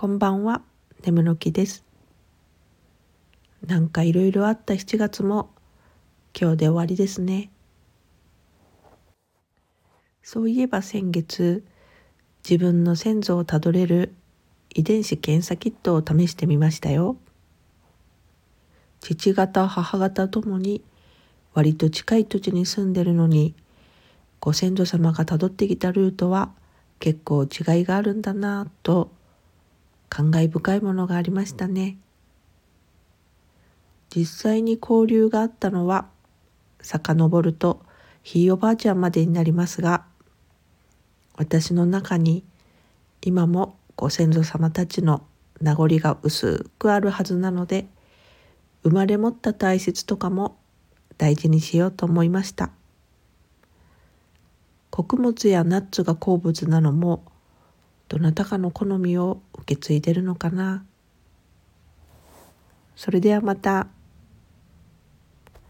こんばんは、眠の木です。なんかいろいろあった7月も今日で終わりですね。そういえば先月、自分の先祖をたどれる遺伝子検査キットを試してみましたよ。父方母方ともに割と近い土地に住んでるのにご先祖様がたどってきたルートは結構違いがあるんだなぁと感慨深いものがありましたね。実際に交流があったのは遡るとひいおばあちゃんまでになりますが私の中に今もご先祖様たちの名残が薄くあるはずなので生まれ持った大切とかも大事にしようと思いました穀物やナッツが好物なのもどなたかの好みを受け継いでるのかなそれではまた。